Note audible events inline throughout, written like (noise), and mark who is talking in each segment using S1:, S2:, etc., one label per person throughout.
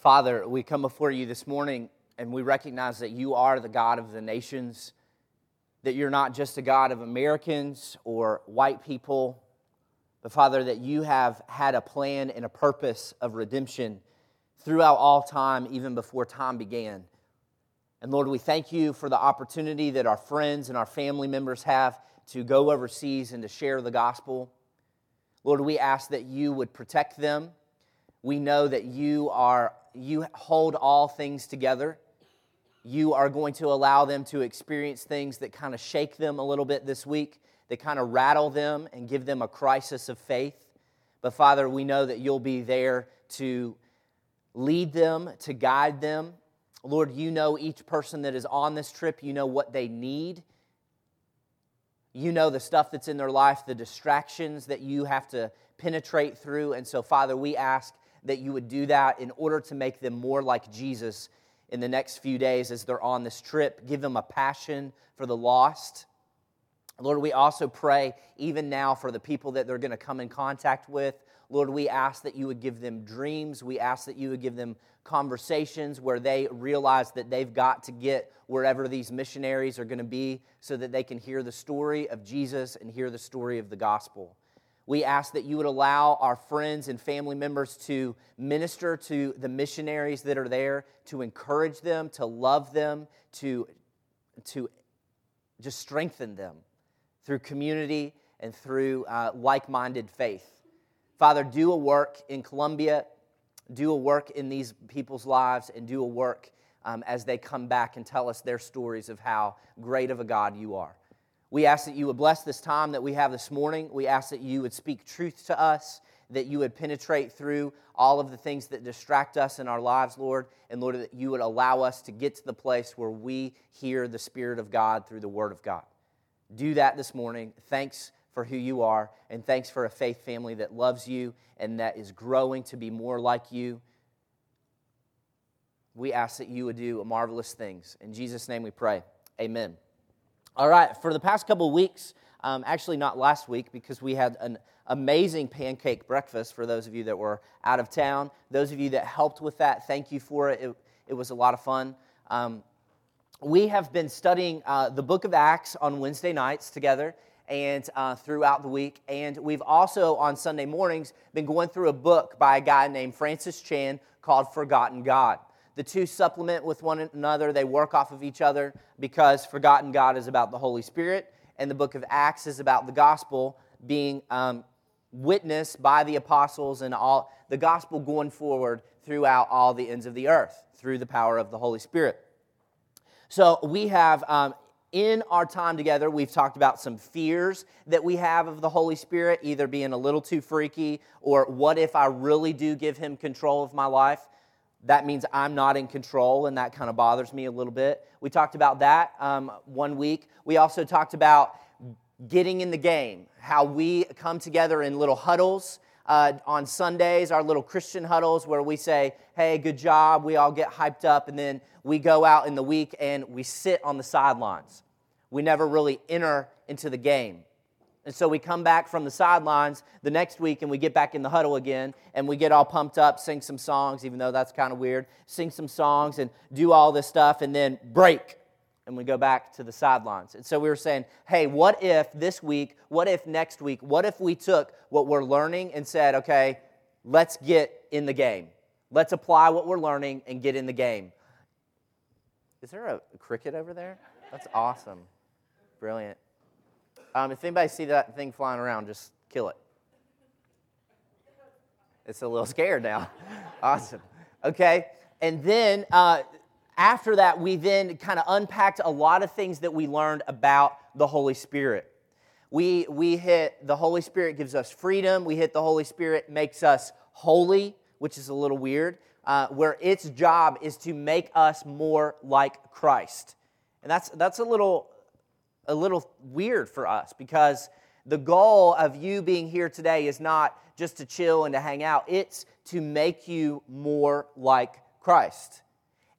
S1: Father, we come before you this morning and we recognize that you are the God of the nations, that you're not just a God of Americans or white people, but Father, that you have had a plan and a purpose of redemption throughout all time, even before time began. And Lord, we thank you for the opportunity that our friends and our family members have to go overseas and to share the gospel. Lord, we ask that you would protect them. We know that you are you hold all things together. You are going to allow them to experience things that kind of shake them a little bit this week, that kind of rattle them and give them a crisis of faith. But Father, we know that you'll be there to lead them, to guide them. Lord, you know each person that is on this trip, you know what they need. You know the stuff that's in their life, the distractions that you have to penetrate through. And so, Father, we ask that you would do that in order to make them more like Jesus in the next few days as they're on this trip. Give them a passion for the lost. Lord, we also pray even now for the people that they're going to come in contact with. Lord, we ask that you would give them dreams. We ask that you would give them conversations where they realize that they've got to get wherever these missionaries are going to be so that they can hear the story of Jesus and hear the story of the gospel. We ask that you would allow our friends and family members to minister to the missionaries that are there, to encourage them, to love them, to, to just strengthen them through community and through uh, like minded faith. Father, do a work in Colombia, do a work in these people's lives, and do a work um, as they come back and tell us their stories of how great of a God you are. We ask that you would bless this time that we have this morning. We ask that you would speak truth to us, that you would penetrate through all of the things that distract us in our lives, Lord, and Lord, that you would allow us to get to the place where we hear the Spirit of God through the Word of God. Do that this morning. Thanks for who you are, and thanks for a faith family that loves you and that is growing to be more like you. We ask that you would do marvelous things. In Jesus' name we pray. Amen. All right, for the past couple weeks, um, actually not last week because we had an amazing pancake breakfast for those of you that were out of town. Those of you that helped with that, thank you for it. It, it was a lot of fun. Um, we have been studying uh, the book of Acts on Wednesday nights together and uh, throughout the week. And we've also, on Sunday mornings, been going through a book by a guy named Francis Chan called Forgotten God. The two supplement with one another, they work off of each other because Forgotten God is about the Holy Spirit, and the book of Acts is about the gospel being um, witnessed by the apostles and all the gospel going forward throughout all the ends of the earth through the power of the Holy Spirit. So we have um, in our time together, we've talked about some fears that we have of the Holy Spirit, either being a little too freaky or what if I really do give him control of my life? That means I'm not in control, and that kind of bothers me a little bit. We talked about that um, one week. We also talked about getting in the game, how we come together in little huddles uh, on Sundays, our little Christian huddles, where we say, hey, good job, we all get hyped up, and then we go out in the week and we sit on the sidelines. We never really enter into the game. And so we come back from the sidelines the next week and we get back in the huddle again and we get all pumped up, sing some songs, even though that's kind of weird, sing some songs and do all this stuff and then break and we go back to the sidelines. And so we were saying, hey, what if this week, what if next week, what if we took what we're learning and said, okay, let's get in the game? Let's apply what we're learning and get in the game. Is there a cricket over there? That's awesome. Brilliant. Um, if anybody see that thing flying around, just kill it. It's a little scared now. (laughs) awesome. Okay. And then uh, after that, we then kind of unpacked a lot of things that we learned about the Holy Spirit. We, we hit the Holy Spirit gives us freedom. We hit the Holy Spirit makes us holy, which is a little weird, uh, where its job is to make us more like Christ. And that's, that's a little a little weird for us because the goal of you being here today is not just to chill and to hang out, it's to make you more like Christ.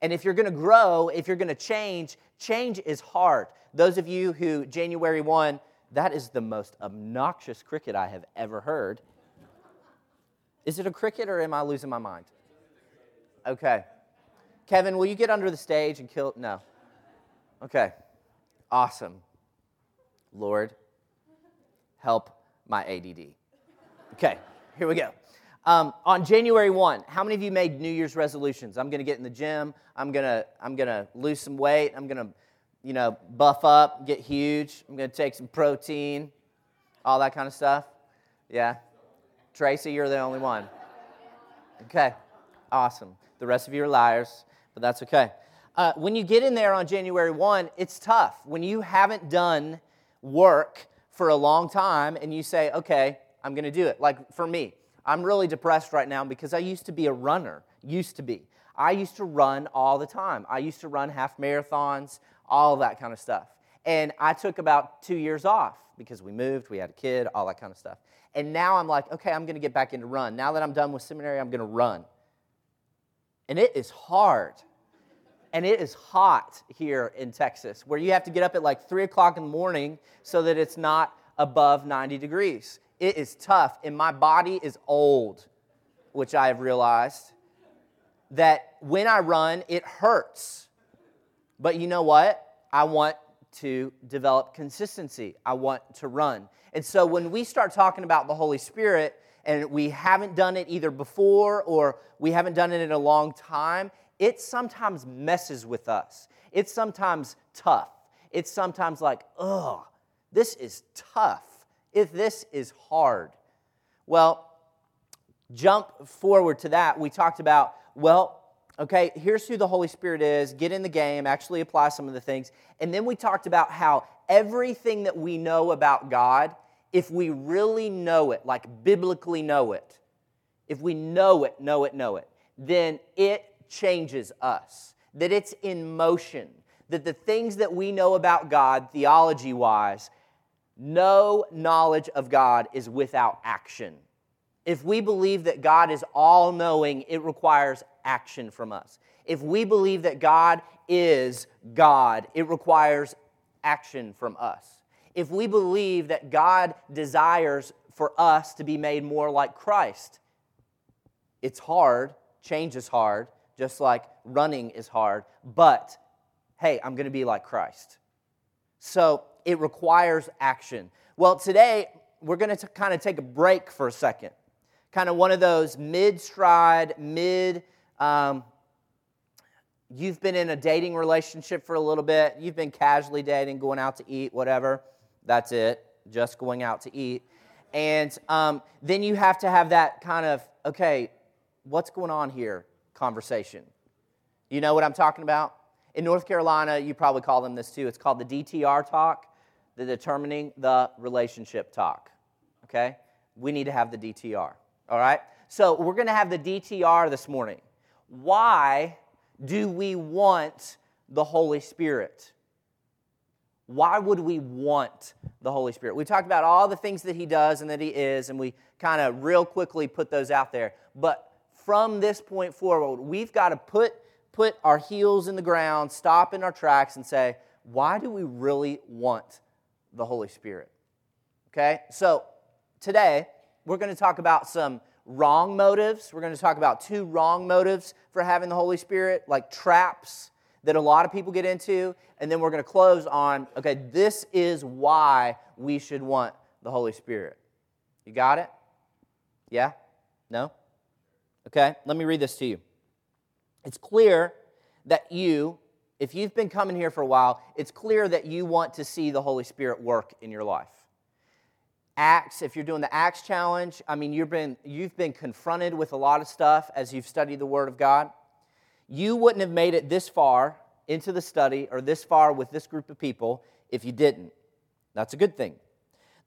S1: And if you're going to grow, if you're going to change, change is hard. Those of you who January 1, that is the most obnoxious cricket I have ever heard. Is it a cricket or am I losing my mind? Okay. Kevin, will you get under the stage and kill? No. Okay. Awesome. Lord, help my ADD. Okay, here we go. Um, on January 1, how many of you made New Year's resolutions? I'm going to get in the gym. I'm going to I'm going to lose some weight. I'm going to, you know, buff up, get huge. I'm going to take some protein, all that kind of stuff. Yeah. Tracy, you're the only one. Okay. Awesome. The rest of you are liars, but that's okay. Uh, when you get in there on January 1, it's tough. When you haven't done work for a long time and you say, okay, I'm going to do it. Like for me, I'm really depressed right now because I used to be a runner, used to be. I used to run all the time. I used to run half marathons, all that kind of stuff. And I took about two years off because we moved, we had a kid, all that kind of stuff. And now I'm like, okay, I'm going to get back into run. Now that I'm done with seminary, I'm going to run. And it is hard. And it is hot here in Texas, where you have to get up at like 3 o'clock in the morning so that it's not above 90 degrees. It is tough, and my body is old, which I have realized that when I run, it hurts. But you know what? I want to develop consistency. I want to run. And so when we start talking about the Holy Spirit and we haven't done it either before or we haven't done it in a long time, it sometimes messes with us. It's sometimes tough. It's sometimes like, ugh, this is tough. If this is hard. Well, jump forward to that. We talked about, well, okay, here's who the Holy Spirit is, get in the game, actually apply some of the things. And then we talked about how everything that we know about God, if we really know it, like biblically know it, if we know it, know it, know it, then it changes us, that it's in motion, that the things that we know about God, theology wise, no knowledge of God is without action. If we believe that God is all knowing, it requires action from us. If we believe that God is God, it requires action from us. If we believe that God desires for us to be made more like Christ, it's hard, change is hard, just like running is hard, but hey, I'm going to be like Christ. So it requires action. Well, today we're going to kind of take a break for a second. Kind of one of those mid stride, mid, um, you've been in a dating relationship for a little bit, you've been casually dating, going out to eat, whatever. That's it, just going out to eat. And um, then you have to have that kind of, okay, what's going on here conversation. You know what I'm talking about? In North Carolina, you probably call them this too. It's called the DTR talk, the determining the relationship talk. Okay? We need to have the DTR. All right? So we're going to have the DTR this morning. Why do we want the Holy Spirit? Why would we want the Holy Spirit? We talked about all the things that He does and that He is, and we kind of real quickly put those out there. But from this point forward, we've got to put put our heels in the ground, stop in our tracks, and say, why do we really want the Holy Spirit? Okay, so today we're going to talk about some wrong motives. We're going to talk about two wrong motives for having the Holy Spirit, like traps that a lot of people get into. And then we're going to close on okay, this is why we should want the Holy Spirit. You got it? Yeah? No? Okay, let me read this to you. It's clear that you, if you've been coming here for a while, it's clear that you want to see the Holy Spirit work in your life. Acts, if you're doing the Acts challenge, I mean, you've been, you've been confronted with a lot of stuff as you've studied the Word of God. You wouldn't have made it this far into the study or this far with this group of people if you didn't. That's a good thing.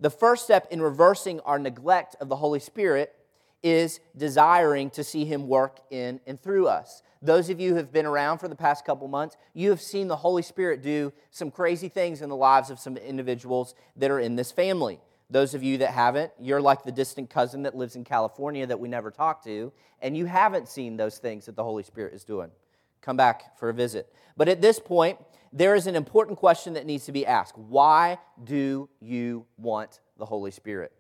S1: The first step in reversing our neglect of the Holy Spirit is desiring to see Him work in and through us. Those of you who have been around for the past couple months, you have seen the Holy Spirit do some crazy things in the lives of some individuals that are in this family. Those of you that haven't, you're like the distant cousin that lives in California that we never talk to, and you haven't seen those things that the Holy Spirit is doing. Come back for a visit. But at this point, there is an important question that needs to be asked Why do you want the Holy Spirit?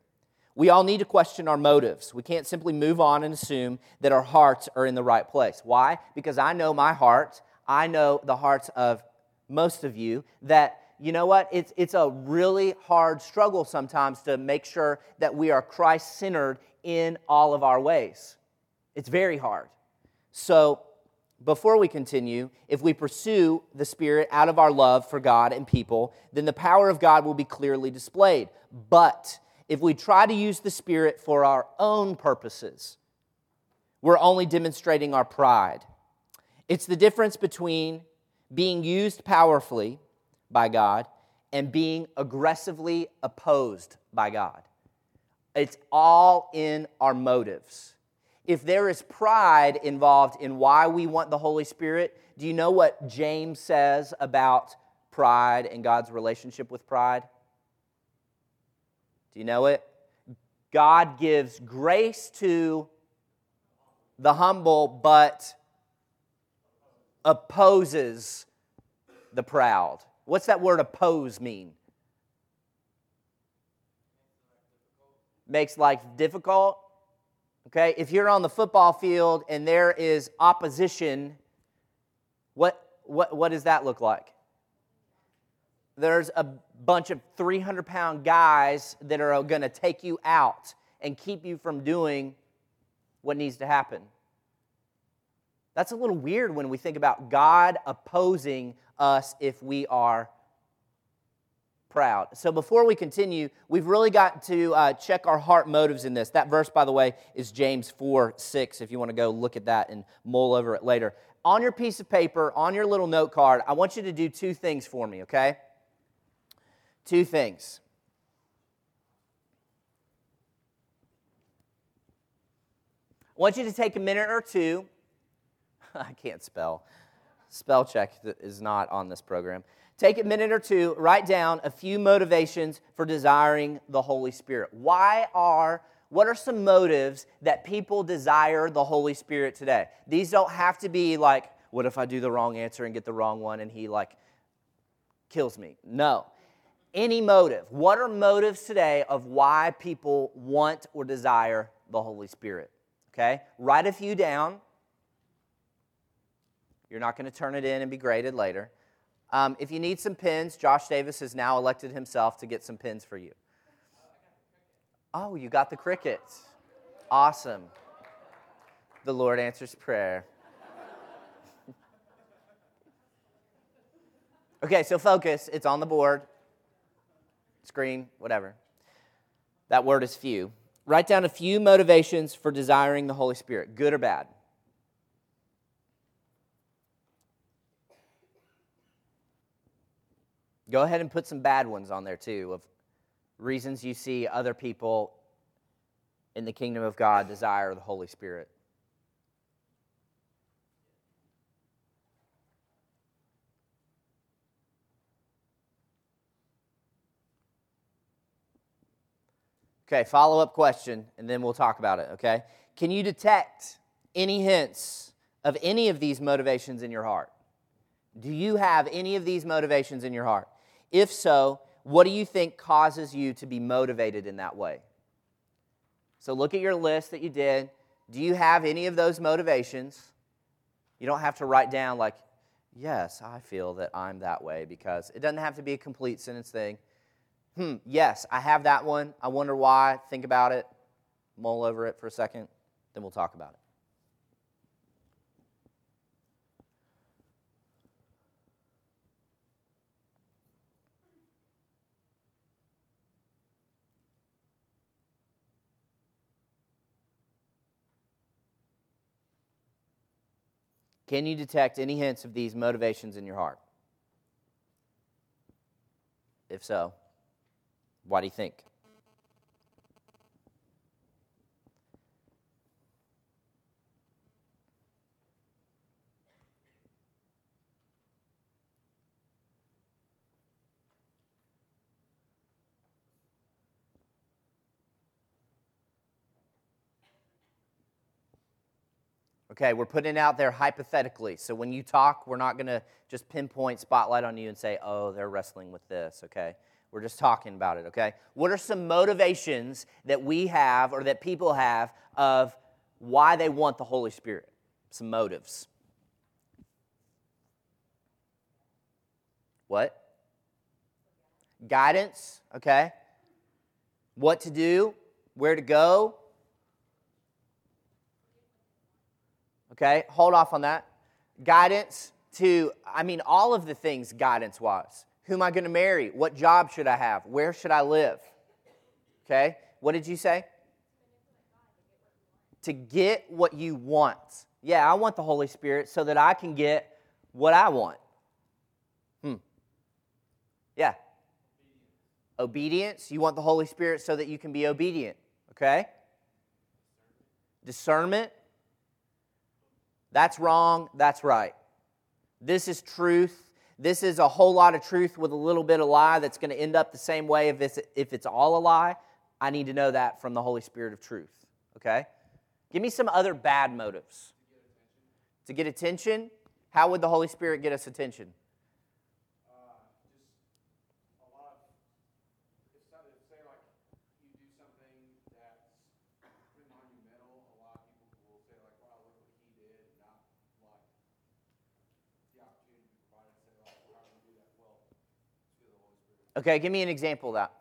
S1: We all need to question our motives. We can't simply move on and assume that our hearts are in the right place. Why? Because I know my heart. I know the hearts of most of you that you know what? It's, it's a really hard struggle sometimes to make sure that we are Christ centered in all of our ways. It's very hard. So, before we continue, if we pursue the Spirit out of our love for God and people, then the power of God will be clearly displayed. But if we try to use the Spirit for our own purposes, we're only demonstrating our pride. It's the difference between being used powerfully by God and being aggressively opposed by God. It's all in our motives. If there is pride involved in why we want the Holy Spirit, do you know what James says about pride and God's relationship with pride? Do you know it? God gives grace to the humble, but opposes the proud. What's that word oppose mean? Makes life difficult. Okay, if you're on the football field and there is opposition, what, what, what does that look like? There's a bunch of 300 pound guys that are going to take you out and keep you from doing what needs to happen. That's a little weird when we think about God opposing us if we are proud. So before we continue, we've really got to uh, check our heart motives in this. That verse, by the way, is James 4 6, if you want to go look at that and mull over it later. On your piece of paper, on your little note card, I want you to do two things for me, okay? Two things. I want you to take a minute or two. (laughs) I can't spell. Spell check is not on this program. Take a minute or two, write down a few motivations for desiring the Holy Spirit. Why are, what are some motives that people desire the Holy Spirit today? These don't have to be like, what if I do the wrong answer and get the wrong one and he like kills me? No. Any motive. What are motives today of why people want or desire the Holy Spirit? Okay? Write a few down. You're not going to turn it in and be graded later. Um, if you need some pins, Josh Davis has now elected himself to get some pins for you. Oh, you got the crickets. Awesome. The Lord answers prayer. (laughs) okay, so focus. It's on the board, screen, whatever. That word is few. Write down a few motivations for desiring the Holy Spirit, good or bad. Go ahead and put some bad ones on there too of reasons you see other people in the kingdom of God desire the Holy Spirit. Okay, follow up question, and then we'll talk about it, okay? Can you detect any hints of any of these motivations in your heart? Do you have any of these motivations in your heart? If so, what do you think causes you to be motivated in that way? So look at your list that you did. Do you have any of those motivations? You don't have to write down, like, yes, I feel that I'm that way, because it doesn't have to be a complete sentence thing. Hmm, yes, I have that one. I wonder why. Think about it, mull over it for a second, then we'll talk about it. Can you detect any hints of these motivations in your heart? If so, why do you think? Okay, we're putting it out there hypothetically. So when you talk, we're not going to just pinpoint spotlight on you and say, oh, they're wrestling with this, okay? We're just talking about it, okay? What are some motivations that we have or that people have of why they want the Holy Spirit? Some motives. What? Guidance, okay? What to do, where to go. Okay, hold off on that. Guidance to, I mean, all of the things guidance wise. Who am I going to marry? What job should I have? Where should I live? Okay, what did you say? To get what you want. Yeah, I want the Holy Spirit so that I can get what I want. Hmm. Yeah. Obedience. You want the Holy Spirit so that you can be obedient. Okay? Discernment. That's wrong. That's right. This is truth. This is a whole lot of truth with a little bit of lie that's going to end up the same way if it's, if it's all a lie. I need to know that from the Holy Spirit of truth. Okay? Give me some other bad motives. To get attention? How would the Holy Spirit get us attention? Okay, give me an example of that.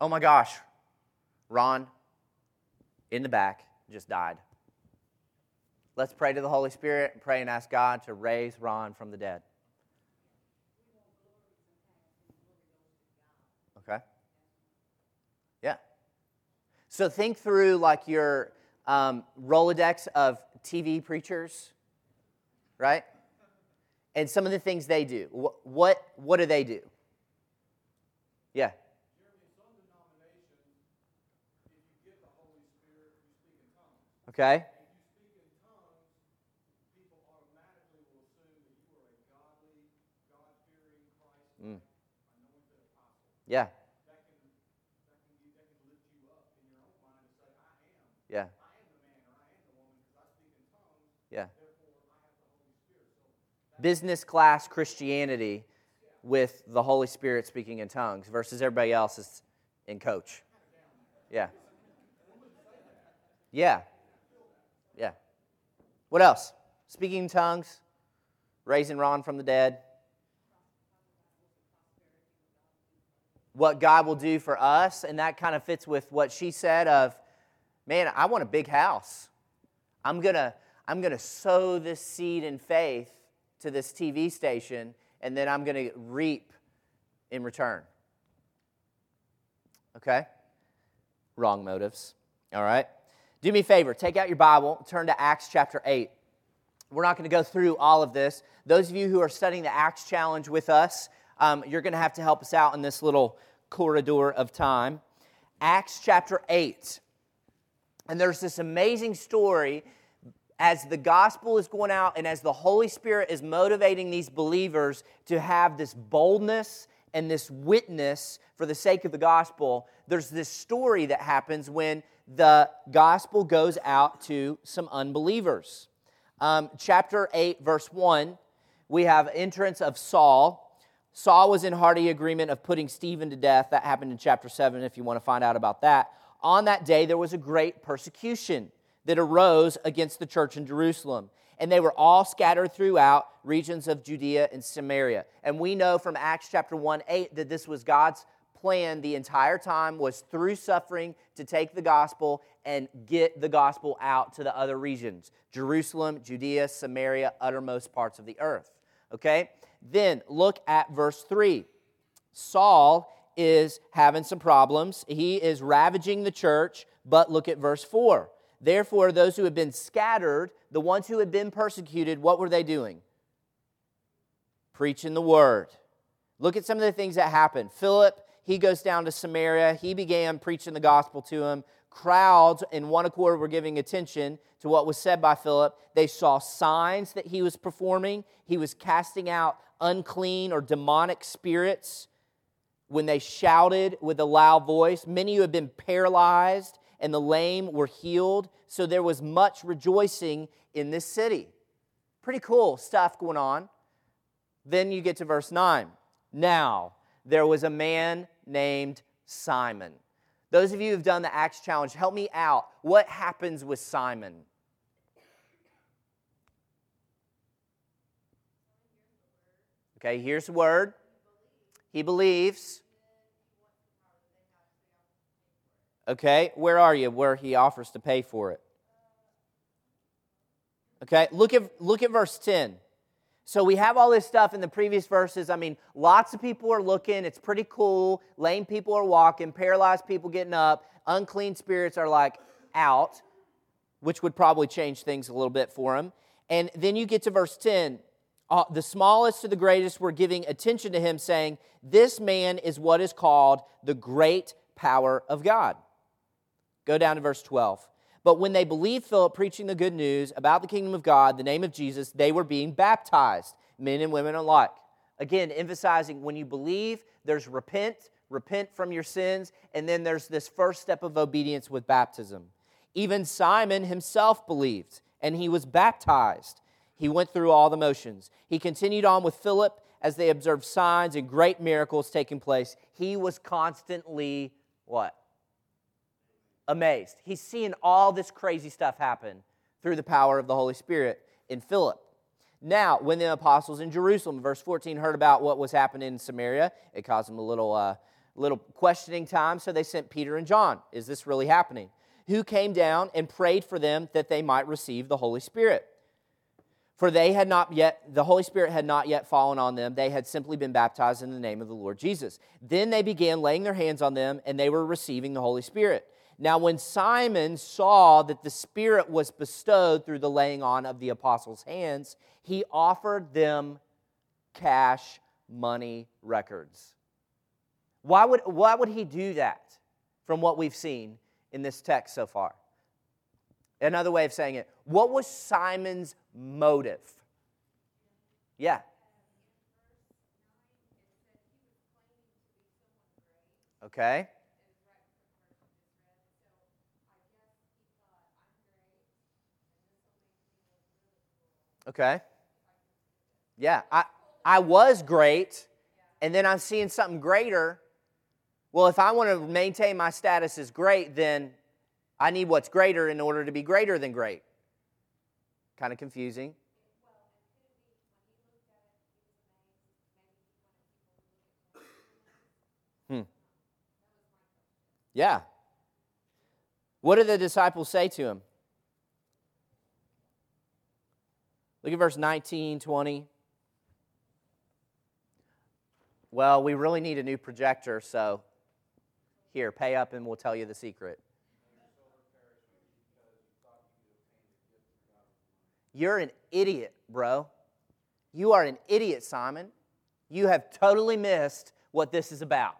S1: Oh my gosh, Ron in the back just died. Let's pray to the Holy Spirit and pray and ask God to raise Ron from the dead. Okay? Yeah. So think through like your um, Rolodex of TV preachers, right? And some of the things they do. What, what, what do they do? Yeah. Okay. Mm. Yeah. Yeah. Yeah business class Christianity with the Holy Spirit speaking in tongues versus everybody else is in coach. Yeah. Yeah. Yeah. What else? Speaking in tongues, raising Ron from the dead. What God will do for us, and that kind of fits with what she said of, man, I want a big house. I'm gonna, I'm gonna sow this seed in faith to this TV station, and then I'm going to reap in return. Okay? Wrong motives. All right? Do me a favor, take out your Bible, turn to Acts chapter 8. We're not going to go through all of this. Those of you who are studying the Acts challenge with us, um, you're going to have to help us out in this little corridor of time. Acts chapter 8. And there's this amazing story as the gospel is going out and as the Holy Spirit is motivating these believers to have this boldness and this witness for the sake of the gospel, there's this story that happens when the gospel goes out to some unbelievers. Um, chapter 8, verse 1, we have entrance of Saul. Saul was in hearty agreement of putting Stephen to death. That happened in chapter 7, if you want to find out about that. On that day, there was a great persecution that arose against the church in Jerusalem. And they were all scattered throughout regions of Judea and Samaria. And we know from Acts chapter 1 8 that this was God's plan the entire time was through suffering to take the gospel and get the gospel out to the other regions Jerusalem, Judea, Samaria, uttermost parts of the earth. Okay? Then look at verse 3. Saul is having some problems. He is ravaging the church, but look at verse 4. Therefore, those who had been scattered, the ones who had been persecuted, what were they doing? Preaching the word. Look at some of the things that happened. Philip, he goes down to Samaria. He began preaching the gospel to him. Crowds in one accord were giving attention to what was said by Philip. They saw signs that he was performing. He was casting out unclean or demonic spirits when they shouted with a loud voice. Many who had been paralyzed and the lame were healed. So there was much rejoicing in this city. Pretty cool stuff going on. Then you get to verse 9. Now, there was a man named Simon. Those of you who've done the Acts Challenge, help me out. What happens with Simon? Okay, here's the word. He believes. Okay, where are you? Where he offers to pay for it. Okay, look at look at verse 10. So we have all this stuff in the previous verses. I mean, lots of people are looking. It's pretty cool. Lame people are walking, paralyzed people getting up, unclean spirits are like out, which would probably change things a little bit for him. And then you get to verse 10. Uh, the smallest to the greatest were giving attention to him, saying, This man is what is called the great power of God. Go down to verse 12. But when they believed Philip preaching the good news about the kingdom of God, the name of Jesus, they were being baptized, men and women alike. Again, emphasizing when you believe, there's repent, repent from your sins, and then there's this first step of obedience with baptism. Even Simon himself believed, and he was baptized. He went through all the motions. He continued on with Philip as they observed signs and great miracles taking place. He was constantly what? Amazed. He's seeing all this crazy stuff happen through the power of the Holy Spirit in Philip. Now, when the apostles in Jerusalem, verse 14, heard about what was happening in Samaria, it caused them a little, uh, little questioning time, so they sent Peter and John. Is this really happening? Who came down and prayed for them that they might receive the Holy Spirit. For they had not yet, the Holy Spirit had not yet fallen on them. They had simply been baptized in the name of the Lord Jesus. Then they began laying their hands on them, and they were receiving the Holy Spirit. Now, when Simon saw that the Spirit was bestowed through the laying on of the apostles' hands, he offered them cash money records. Why would, why would he do that from what we've seen in this text so far? Another way of saying it, what was Simon's motive? Yeah. Okay. Okay. Yeah, I, I was great, and then I'm seeing something greater. Well, if I want to maintain my status as great, then I need what's greater in order to be greater than great. Kind of confusing. Hmm. Yeah. What did the disciples say to him? Look at verse 19, 20. Well, we really need a new projector, so here, pay up and we'll tell you the secret. You're an idiot, bro. You are an idiot, Simon. You have totally missed what this is about.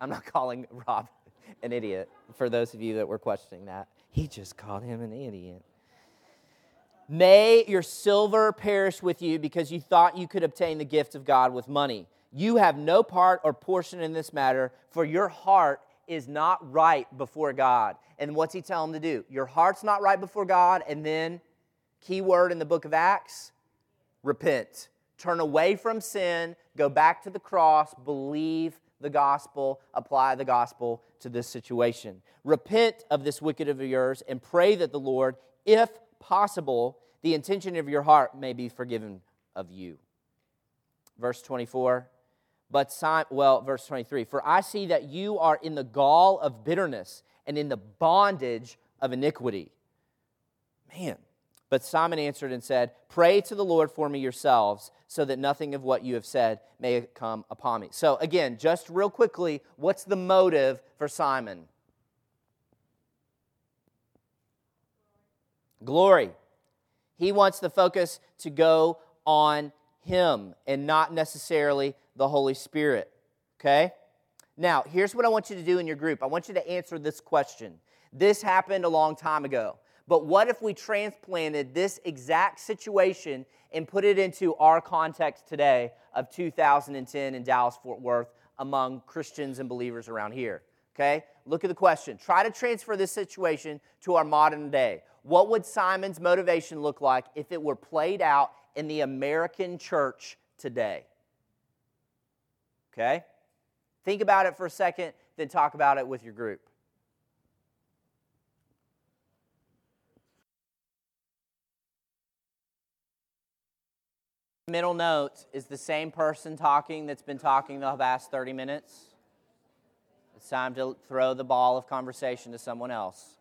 S1: I'm not calling Rob an idiot for those of you that were questioning that. He just called him an idiot. May your silver perish with you because you thought you could obtain the gift of God with money. You have no part or portion in this matter, for your heart is not right before God. And what's he telling them to do? Your heart's not right before God, and then, key word in the book of Acts, repent. Turn away from sin, go back to the cross, believe the gospel, apply the gospel to this situation. Repent of this wicked of yours and pray that the Lord, if possible, the intention of your heart may be forgiven of you. Verse 24, but Simon, well, verse 23, for I see that you are in the gall of bitterness and in the bondage of iniquity. Man. But Simon answered and said, Pray to the Lord for me yourselves, so that nothing of what you have said may come upon me. So, again, just real quickly, what's the motive for Simon? Glory. He wants the focus to go on him and not necessarily the Holy Spirit. Okay? Now, here's what I want you to do in your group I want you to answer this question. This happened a long time ago. But what if we transplanted this exact situation and put it into our context today of 2010 in Dallas, Fort Worth among Christians and believers around here? Okay? Look at the question. Try to transfer this situation to our modern day. What would Simon's motivation look like if it were played out in the American church today? Okay? Think about it for a second, then talk about it with your group. Middle note is the same person talking that's been talking the past 30 minutes. It's time to throw the ball of conversation to someone else.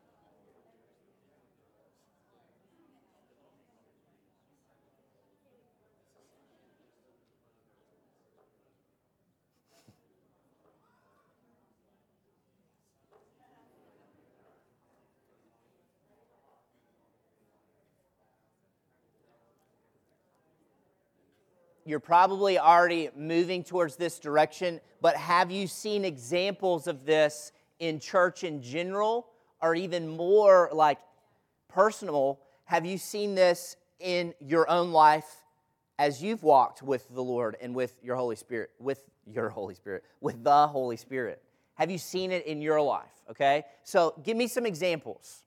S1: You're probably already moving towards this direction, but have you seen examples of this in church in general, or even more like personal? Have you seen this in your own life as you've walked with the Lord and with your Holy Spirit, with your Holy Spirit, with the Holy Spirit? Have you seen it in your life? Okay? So give me some examples.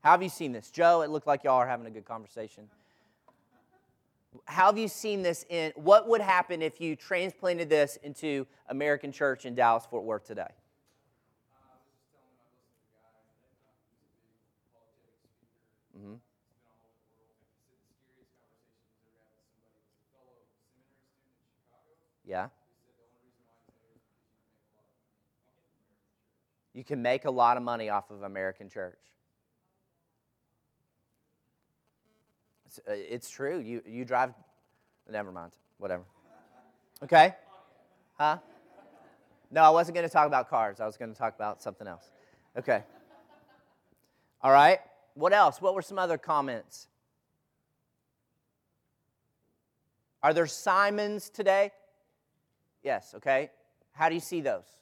S1: How have you seen this? Joe, it looked like y'all are having a good conversation how have you seen this in what would happen if you transplanted this into American church in Dallas, Fort Worth today? Mm-hmm. Yeah. You can make a lot of money off of American church. It's, uh, it's true. You, you drive, never mind, whatever. Okay? Huh? No, I wasn't going to talk about cars. I was going to talk about something else. Okay. All right. What else? What were some other comments? Are there Simons today? Yes, okay. How do you see those?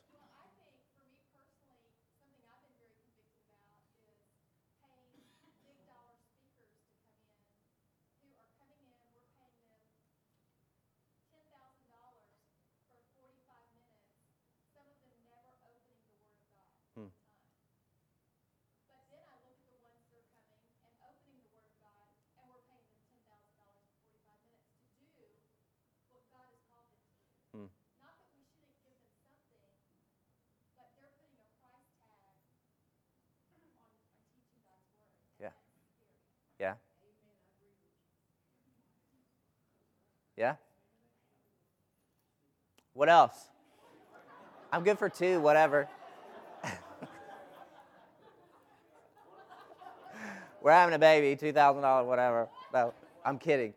S1: Yeah? Yeah? What else? I'm good for two, whatever. (laughs) We're having a baby, $2,000, whatever. No, I'm kidding.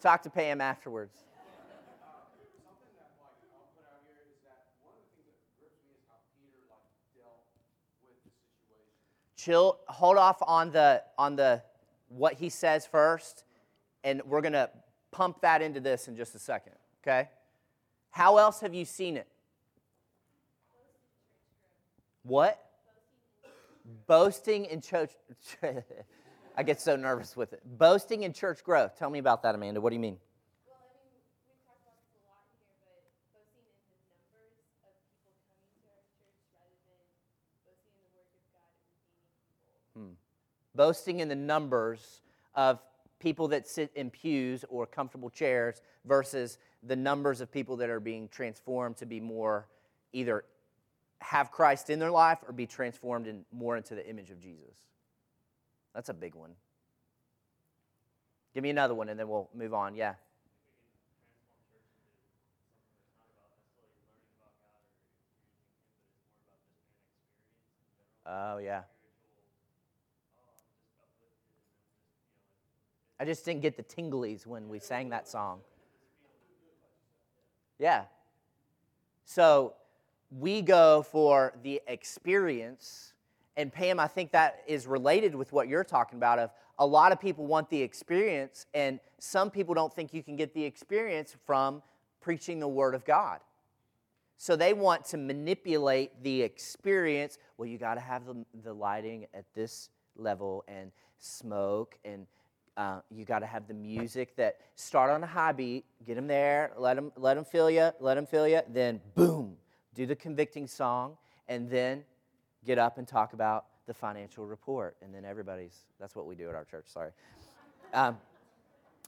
S1: Talk to Pam afterwards. chill hold off on the on the what he says first and we're going to pump that into this in just a second okay? How else have you seen it? What? Boasting in church. (laughs) I get so nervous with it. Boasting in church growth. Tell me about that amanda. What do you mean? Boasting in the numbers of people that sit in pews or comfortable chairs versus the numbers of people that are being transformed to be more either have Christ in their life or be transformed in, more into the image of Jesus. That's a big one. Give me another one and then we'll move on. Yeah. Oh, yeah. I just didn't get the tinglies when we sang that song. Yeah. So we go for the experience. And Pam, I think that is related with what you're talking about of a lot of people want the experience and some people don't think you can get the experience from preaching the word of God. So they want to manipulate the experience. Well, you got to have the, the lighting at this level and smoke and uh, you got to have the music that start on a high beat, get them there, let them let them feel you, let them feel you. Then boom, do the convicting song, and then get up and talk about the financial report. And then everybody's that's what we do at our church. Sorry. Um,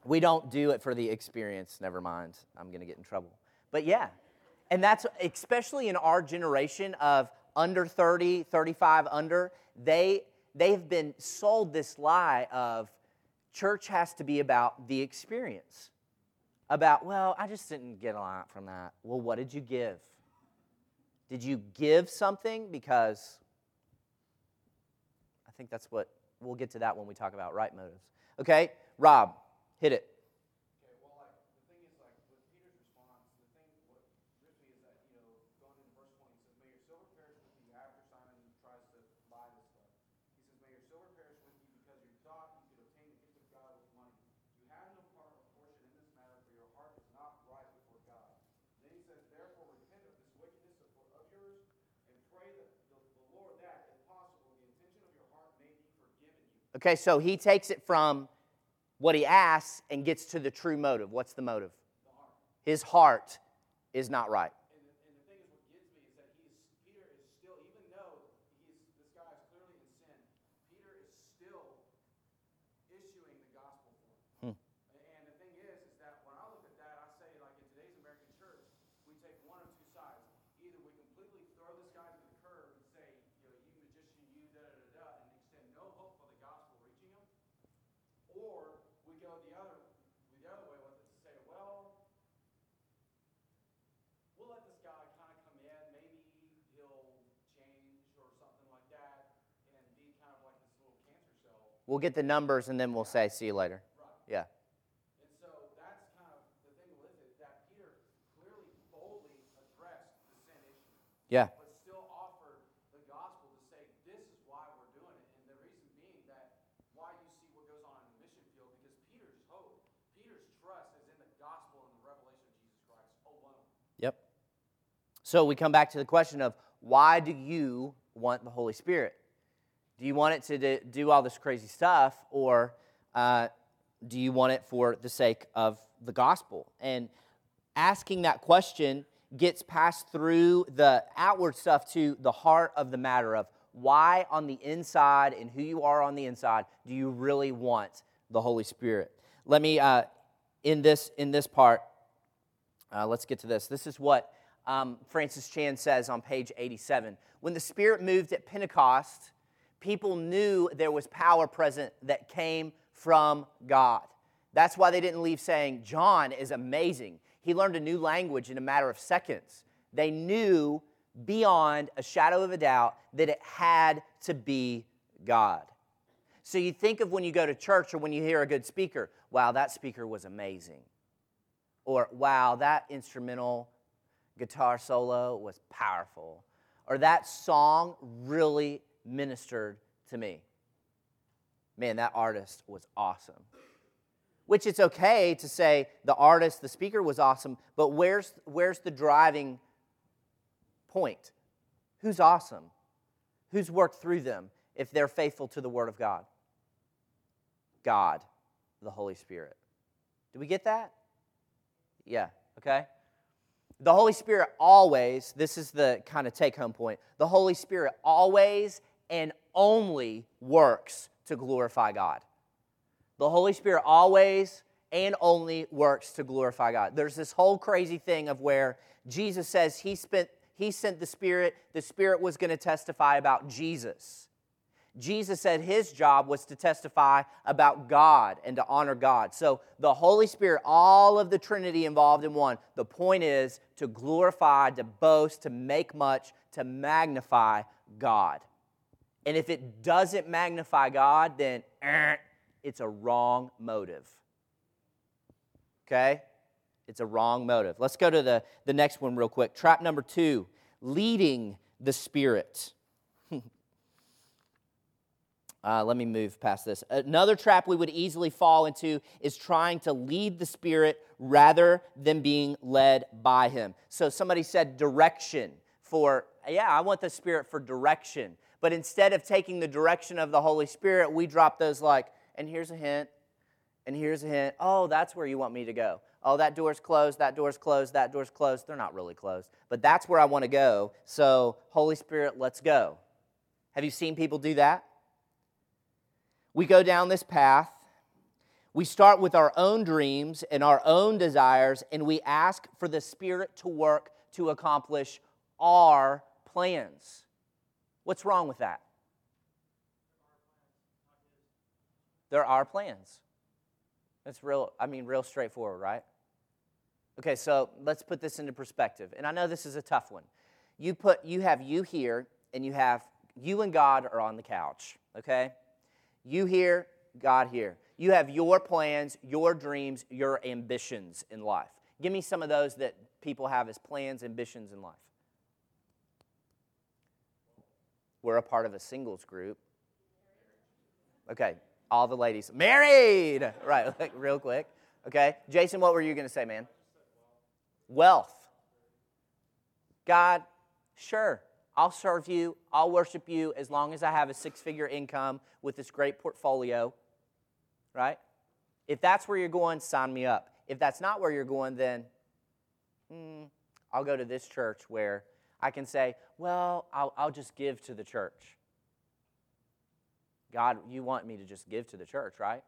S1: We don't do it for the experience. Never mind. I'm to get in trouble. But yeah. And that's especially in our generation of under 30, 35 under, they they've been sold this lie of church has to be about the experience. About, well, I just didn't get a lot from that. Well, what did you give? Did you give something? Because I think that's what we'll get to that when we talk about right motives. Okay, Rob, hit it. Okay, so he takes it from what he asks and gets to the true motive. What's the motive? His heart is not right. We'll get the numbers and then we'll say, see you later.
S2: Yeah. And so that's kind of the thing with it that Peter clearly boldly addressed the sin issue.
S1: Yeah.
S2: But still offered the gospel to say, this is why we're doing it. And the reason being that why you see what goes on in the mission field, because Peter's hope, Peter's trust is in the gospel and the revelation of Jesus Christ alone.
S1: Yep. So we come back to the question of why do you want the Holy Spirit? Do you want it to do all this crazy stuff, or uh, do you want it for the sake of the gospel? And asking that question gets passed through the outward stuff to the heart of the matter of why on the inside and who you are on the inside do you really want the Holy Spirit? Let me uh, in this in this part. Uh, let's get to this. This is what um, Francis Chan says on page 87. When the Spirit moved at Pentecost people knew there was power present that came from God. That's why they didn't leave saying, John is amazing. He learned a new language in a matter of seconds. They knew beyond a shadow of a doubt that it had to be God. So you think of when you go to church or when you hear a good speaker, wow, that speaker was amazing. Or wow, that instrumental guitar solo was powerful. Or that song really ministered to me. Man, that artist was awesome. Which it's okay to say the artist, the speaker was awesome, but where's, where's the driving point? Who's awesome? Who's worked through them if they're faithful to the Word of God? God, the Holy Spirit. Do we get that? Yeah, okay? The Holy Spirit always, this is the kind of take home point, the Holy Spirit always and only works to glorify God. The Holy Spirit always and only works to glorify God. There's this whole crazy thing of where Jesus says he spent he sent the Spirit, the Spirit was going to testify about Jesus. Jesus said his job was to testify about God and to honor God. So the Holy Spirit, all of the Trinity involved in one. The point is to glorify, to boast, to make much, to magnify God. And if it doesn't magnify God, then eh, it's a wrong motive. Okay? It's a wrong motive. Let's go to the, the next one real quick. Trap number two leading the Spirit. (laughs) uh, let me move past this. Another trap we would easily fall into is trying to lead the Spirit rather than being led by Him. So somebody said direction for, yeah, I want the Spirit for direction. But instead of taking the direction of the Holy Spirit, we drop those like, and here's a hint, and here's a hint. Oh, that's where you want me to go. Oh, that door's closed, that door's closed, that door's closed. They're not really closed, but that's where I want to go. So, Holy Spirit, let's go. Have you seen people do that? We go down this path. We start with our own dreams and our own desires, and we ask for the Spirit to work to accomplish our plans. What's wrong with that? There are plans. That's real, I mean, real straightforward, right? Okay, so let's put this into perspective. And I know this is a tough one. You put you have you here and you have you and God are on the couch, okay? You here, God here. You have your plans, your dreams, your ambitions in life. Give me some of those that people have as plans, ambitions in life. We're a part of a singles group. Okay, all the ladies. Married! (laughs) Right, (laughs) like real quick. Okay, Jason, what were you going to say, man? Wealth. God, sure, I'll serve you, I'll worship you as long as I have a six figure income with this great portfolio, right? If that's where you're going, sign me up. If that's not where you're going, then hmm, I'll go to this church where I can say, well, I'll, I'll just give to the church. God, you want me to just give to the church, right?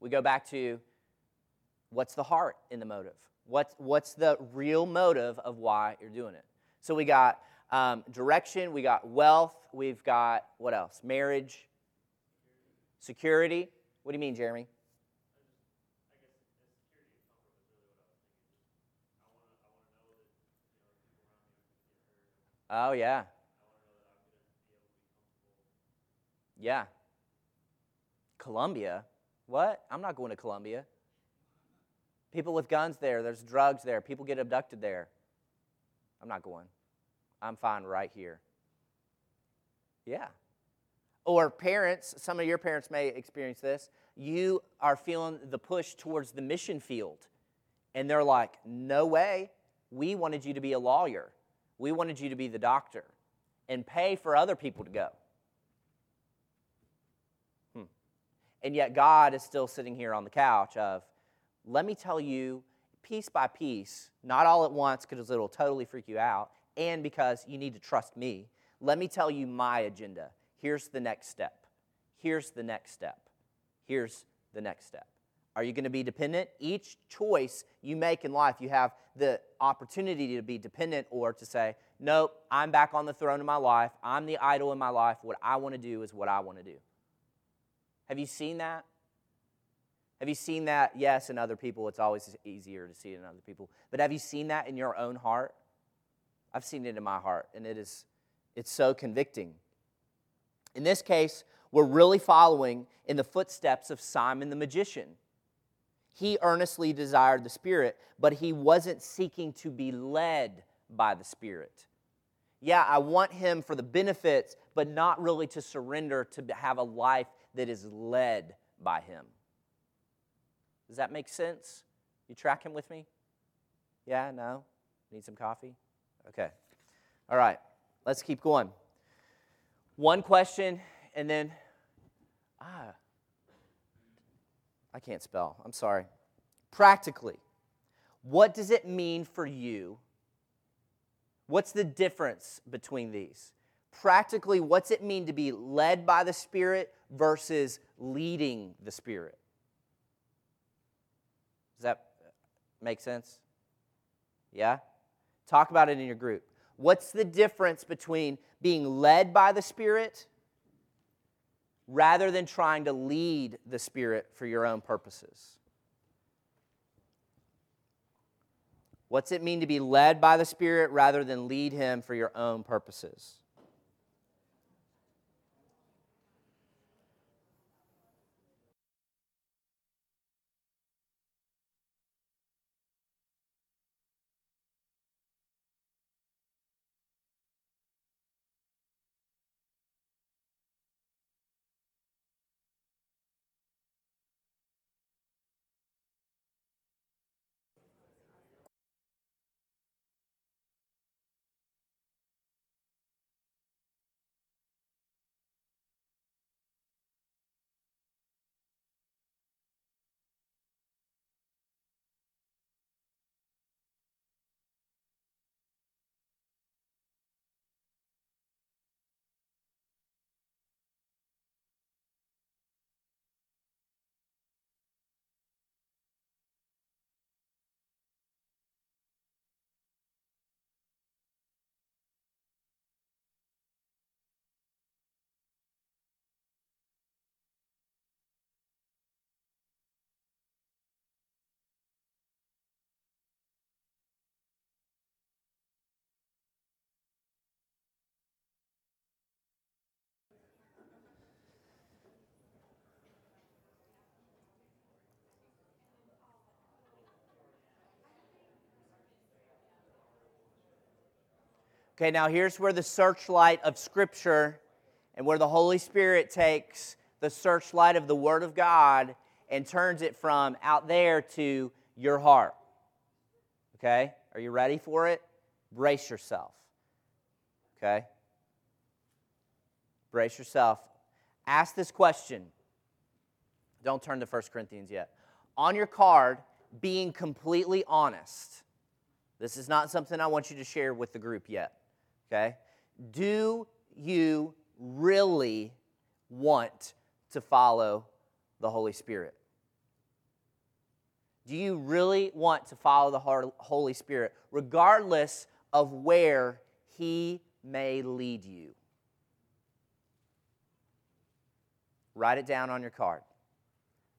S1: We go back to what's the heart in the motive? What's, what's the real motive of why you're doing it? So we got um, direction, we got wealth, we've got what else? Marriage, security. What do you mean, Jeremy? Oh, yeah. Yeah. Colombia? What? I'm not going to Colombia. People with guns there, there's drugs there, people get abducted there. I'm not going. I'm fine right here. Yeah. Or parents, some of your parents may experience this. You are feeling the push towards the mission field. And they're like, no way. We wanted you to be a lawyer. We wanted you to be the doctor and pay for other people to go. Hmm. And yet, God is still sitting here on the couch of, let me tell you piece by piece, not all at once because it'll totally freak you out, and because you need to trust me. Let me tell you my agenda. Here's the next step. Here's the next step. Here's the next step. Are you going to be dependent? Each choice you make in life, you have the opportunity to be dependent or to say, Nope, I'm back on the throne of my life. I'm the idol in my life. What I want to do is what I want to do. Have you seen that? Have you seen that? Yes, in other people, it's always easier to see it in other people. But have you seen that in your own heart? I've seen it in my heart, and it is it's so convicting. In this case, we're really following in the footsteps of Simon the magician. He earnestly desired the Spirit, but he wasn't seeking to be led by the Spirit. Yeah, I want him for the benefits, but not really to surrender to have a life that is led by him. Does that make sense? You track him with me? Yeah, no? Need some coffee? Okay. All right, let's keep going. One question, and then, ah, I can't spell. I'm sorry. Practically, what does it mean for you? What's the difference between these? Practically, what's it mean to be led by the Spirit versus leading the Spirit? Does that make sense? Yeah? Talk about it in your group. What's the difference between being led by the Spirit rather than trying to lead the Spirit for your own purposes. What's it mean to be led by the Spirit rather than lead Him for your own purposes? Okay, now here's where the searchlight of Scripture and where the Holy Spirit takes the searchlight of the Word of God and turns it from out there to your heart. Okay? Are you ready for it? Brace yourself. Okay? Brace yourself. Ask this question. Don't turn to 1 Corinthians yet. On your card, being completely honest. This is not something I want you to share with the group yet. Okay? Do you really want to follow the Holy Spirit? Do you really want to follow the Holy Spirit, regardless of where He may lead you? Write it down on your card.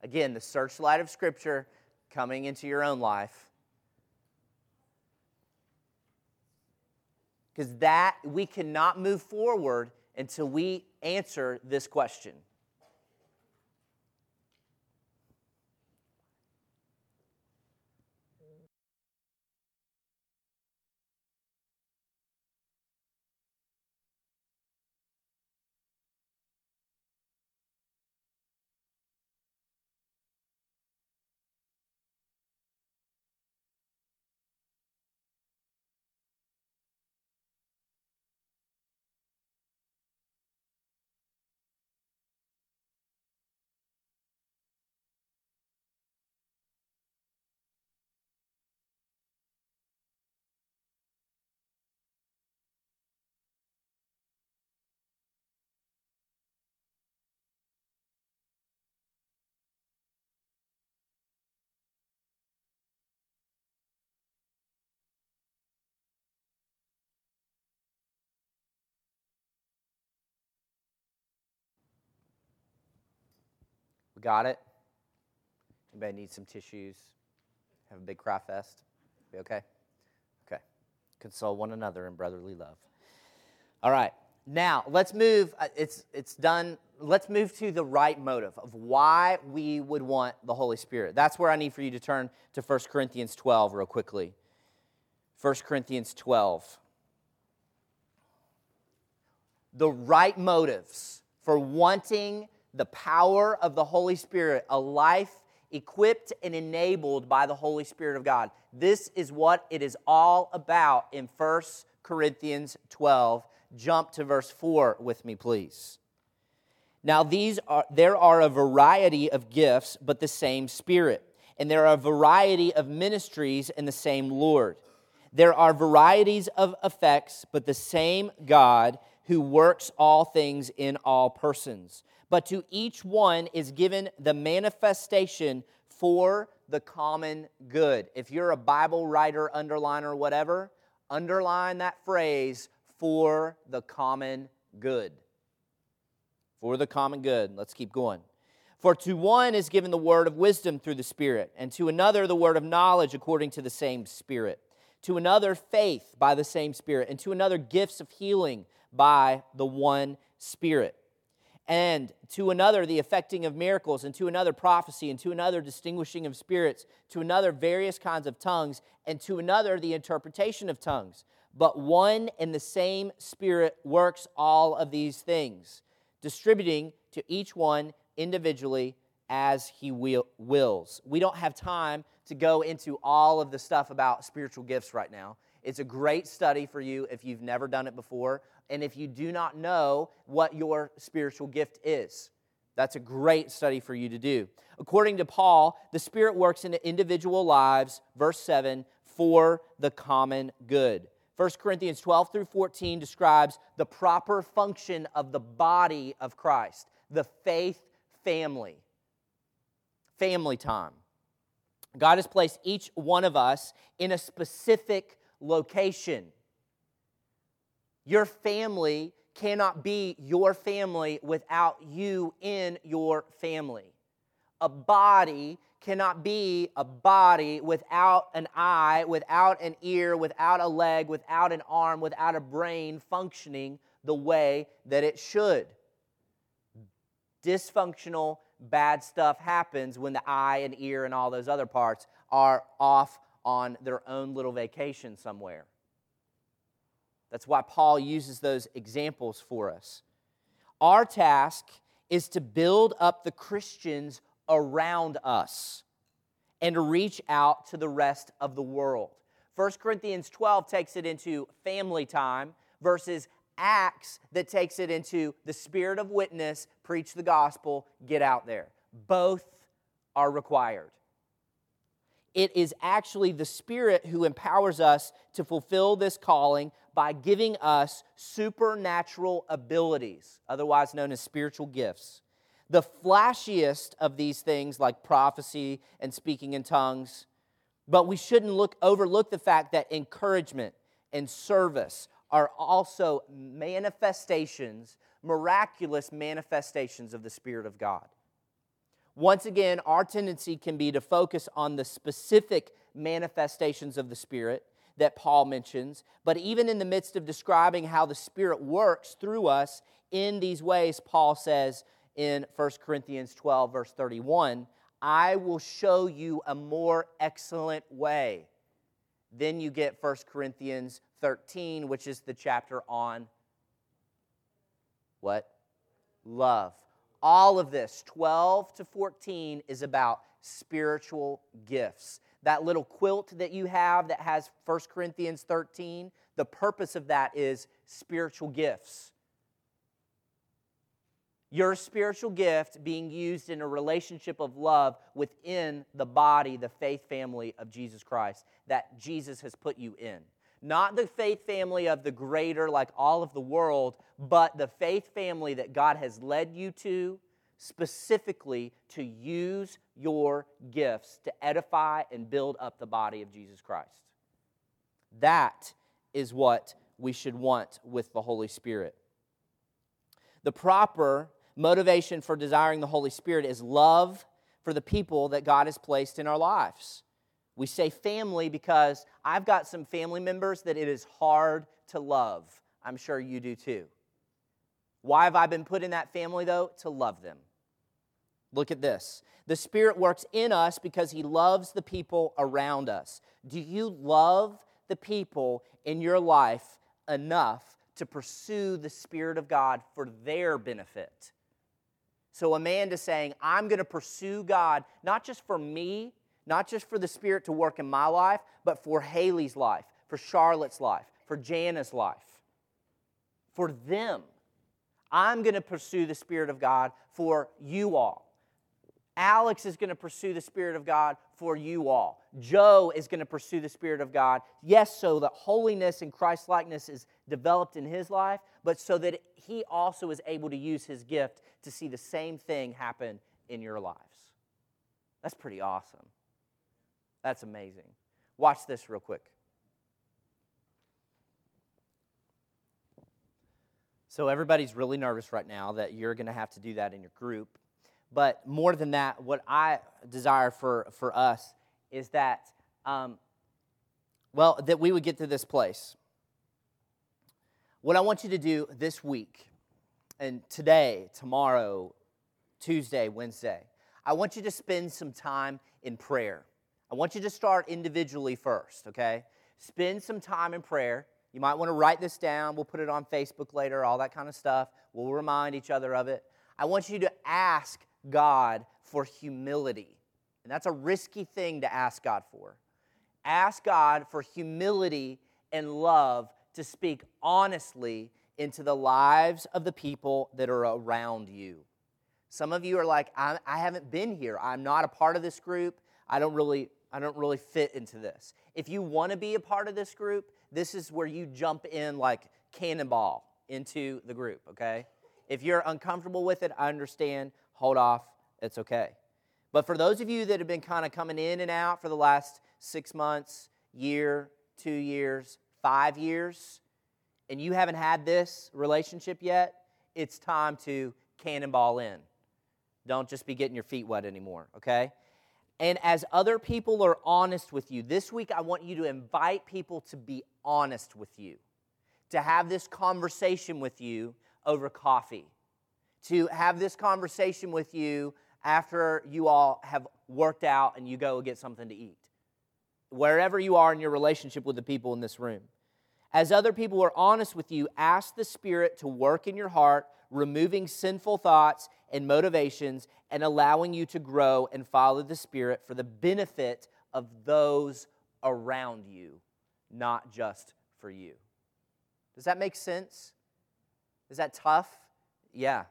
S1: Again, the searchlight of Scripture coming into your own life. Because that, we cannot move forward until we answer this question. Got it? Anybody need some tissues? Have a big cry fest? Be okay? Okay. Console one another in brotherly love. All right. Now, let's move. Uh, it's, it's done. Let's move to the right motive of why we would want the Holy Spirit. That's where I need for you to turn to 1 Corinthians 12 real quickly. 1 Corinthians 12. The right motives for wanting the power of the Holy Spirit, a life equipped and enabled by the Holy Spirit of God. This is what it is all about in 1 Corinthians 12. Jump to verse 4 with me, please. Now, these are, there are a variety of gifts, but the same Spirit. And there are a variety of ministries and the same Lord. There are varieties of effects, but the same God who works all things in all persons but to each one is given the manifestation for the common good. If you're a Bible writer, underliner, whatever, underline that phrase for the common good. For the common good. Let's keep going. For to one is given the word of wisdom through the Spirit, and to another the word of knowledge according to the same Spirit, to another faith by the same Spirit, and to another gifts of healing by the one Spirit and to another the effecting of miracles, and to another prophecy, and to another distinguishing of spirits, to another various kinds of tongues, and to another the interpretation of tongues. But one and the same Spirit works all of these things, distributing to each one individually as he will, wills. We don't have time to go into all of the stuff about spiritual gifts right now. It's a great study for you if you've never done it before and if you do not know what your spiritual gift is. That's a great study for you to do. According to Paul, the Spirit works in individual lives, verse 7, for the common good. 1 Corinthians 12 through 14 describes the proper function of the body of Christ, the faith family. Family time. God has placed each one of us in a specific location. Your family cannot be your family without you in your family. A body cannot be a body without an eye, without an ear, without a leg, without an arm, without a brain functioning the way that it should. Dysfunctional, bad stuff happens when the eye and ear and all those other parts are off on their own little vacation somewhere. That's why Paul uses those examples for us. Our task is to build up the Christians around us and to reach out to the rest of the world. 1 Corinthians 12 takes it into family time versus Acts that takes it into the spirit of witness, preach the gospel, get out there. Both are required. It is actually the Spirit who empowers us to fulfill this calling by giving us supernatural abilities, otherwise known as spiritual gifts. The flashiest of these things, like prophecy and speaking in tongues, but we shouldn't look, overlook the fact that encouragement and service are also manifestations, miraculous manifestations of the Spirit of God. Once again, our tendency can be to focus on the specific manifestations of the Spirit that Paul mentions, but even in the midst of describing how the Spirit works through us in these ways, Paul says in 1 Corinthians 12, verse 31, I will show you a more excellent way. Then you get 1 Corinthians 13, which is the chapter on what? Love. All of this, 12 to 14, is about spiritual gifts. That little quilt that you have that has 1 Corinthians 13, the purpose of that is spiritual gifts. Your spiritual gift being used in a relationship of love within the body, the faith family of Jesus Christ that Jesus has put you in. Not the faith family of the greater, like all of the world, but the faith family that God has led you to specifically to use your gifts to edify and build up the body of Jesus Christ. That is what we should want with the Holy Spirit. The proper motivation for desiring the Holy Spirit is love for the people that God has placed in our lives. We say family because I've got some family members that it is hard to love. I'm sure you do too. Why have I been put in that family though? To love them. Look at this. The Spirit works in us because He loves the people around us. Do you love the people in your life enough to pursue the Spirit of God for their benefit? So, Amanda's saying, I'm going to pursue God, not just for me, not just for the Spirit to work in my life, but for Haley's life, for Charlotte's life, for Jana's life, for them. I'm going to pursue the Spirit of God for you all. Alex is going to pursue the Spirit of God for you all. Joe is going to pursue the Spirit of God. Yes, so that holiness and Christ likeness is developed in his life, but so that he also is able to use his gift to see the same thing happen in your lives. That's pretty awesome. That's amazing. Watch this real quick. So, everybody's really nervous right now that you're going to have to do that in your group. But more than that, what I desire for, for us is that, um, well, that we would get to this place. What I want you to do this week, and today, tomorrow, Tuesday, Wednesday, I want you to spend some time in prayer. I want you to start individually first, okay? Spend some time in prayer. You might want to write this down. We'll put it on Facebook later, all that kind of stuff. We'll remind each other of it. I want you to ask God for humility. And that's a risky thing to ask God for. Ask God for humility and love to speak honestly into the lives of the people that are around you. Some of you are like, I, I haven't been here. I'm not a part of this group. I don't really, I don't really fit into this. If you want to be a part of this group, this is where you jump in like cannonball into the group, okay? If you're uncomfortable with it, I understand hold off, it's okay. But for those of you that have been kind of coming in and out for the last six months, year, two years, five years, and you haven't had this relationship yet, it's time to cannonball in. Don't just be getting your feet wet anymore, okay? And as other people are honest with you, this week I want you to invite people to be honest with you, to have this conversation with you over coffee to have this conversation with you after you all have worked out and you go get something to eat. Wherever you are in your relationship with the people in this room. As other people are honest with you, ask the Spirit to work in your heart, removing sinful thoughts and motivations and allowing you to grow and follow the Spirit for the benefit of those around you, not just for you. Does that make sense? Is that tough? Yeah.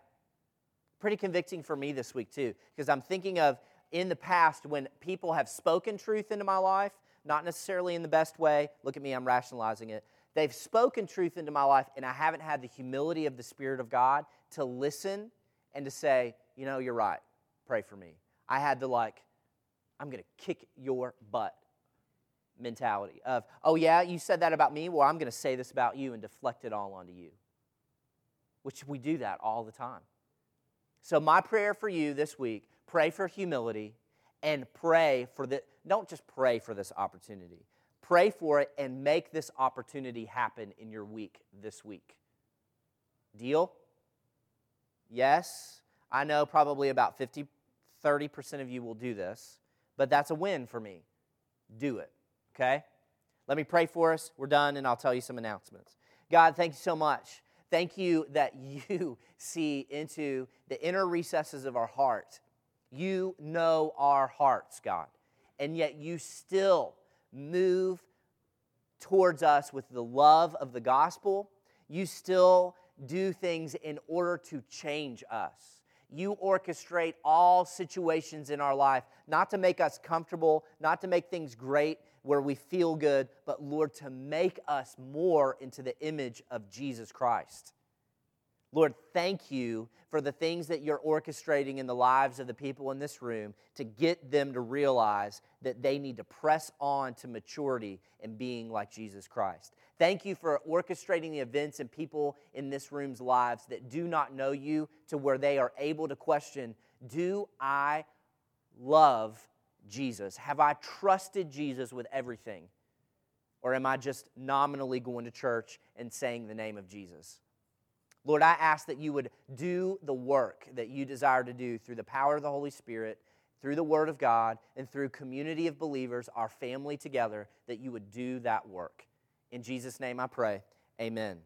S1: Pretty convicting for me this week, too, because I'm thinking of in the past when people have spoken truth into my life, not necessarily in the best way. Look at me, I'm rationalizing it. They've spoken truth into my life, and I haven't had the humility of the Spirit of God to listen and to say, you know, you're right. Pray for me. I had the like, I'm going to kick your butt mentality of, oh, yeah, you said that about me. Well, I'm going to say this about you and deflect it all onto you. Which we do that all the time. So, my prayer for you this week pray for humility and pray for the, don't just pray for this opportunity, pray for it and make this opportunity happen in your week this week. Deal? Yes. I know probably about 50, 30% of you will do this, but that's a win for me. Do it, okay? Let me pray for us. We're done, and I'll tell you some announcements. God, thank you so much. Thank you that (laughs) you see into the inner recesses of our heart. You know our hearts, God, and yet you still move towards us with the love of the gospel. You still do things in order to change us. You orchestrate all situations in our life, not to make us comfortable, not to make things great where we feel good, but Lord, to make us more into the image of Jesus Christ. Lord, thank you for the things that you're orchestrating in the lives of the people in this room to get them to realize that they need to press on to maturity and being like Jesus Christ. Thank you for orchestrating the events and people in this room's lives that do not know you to where they are able to question Do I love Jesus? Have I trusted Jesus with everything? Or am I just nominally going to church and saying the name of Jesus? Lord, I ask that you would do the work that you desire to do through the power of the Holy Spirit, through the Word of God, and through community of believers, our family together, that you would do that work. In Jesus' name I pray. Amen.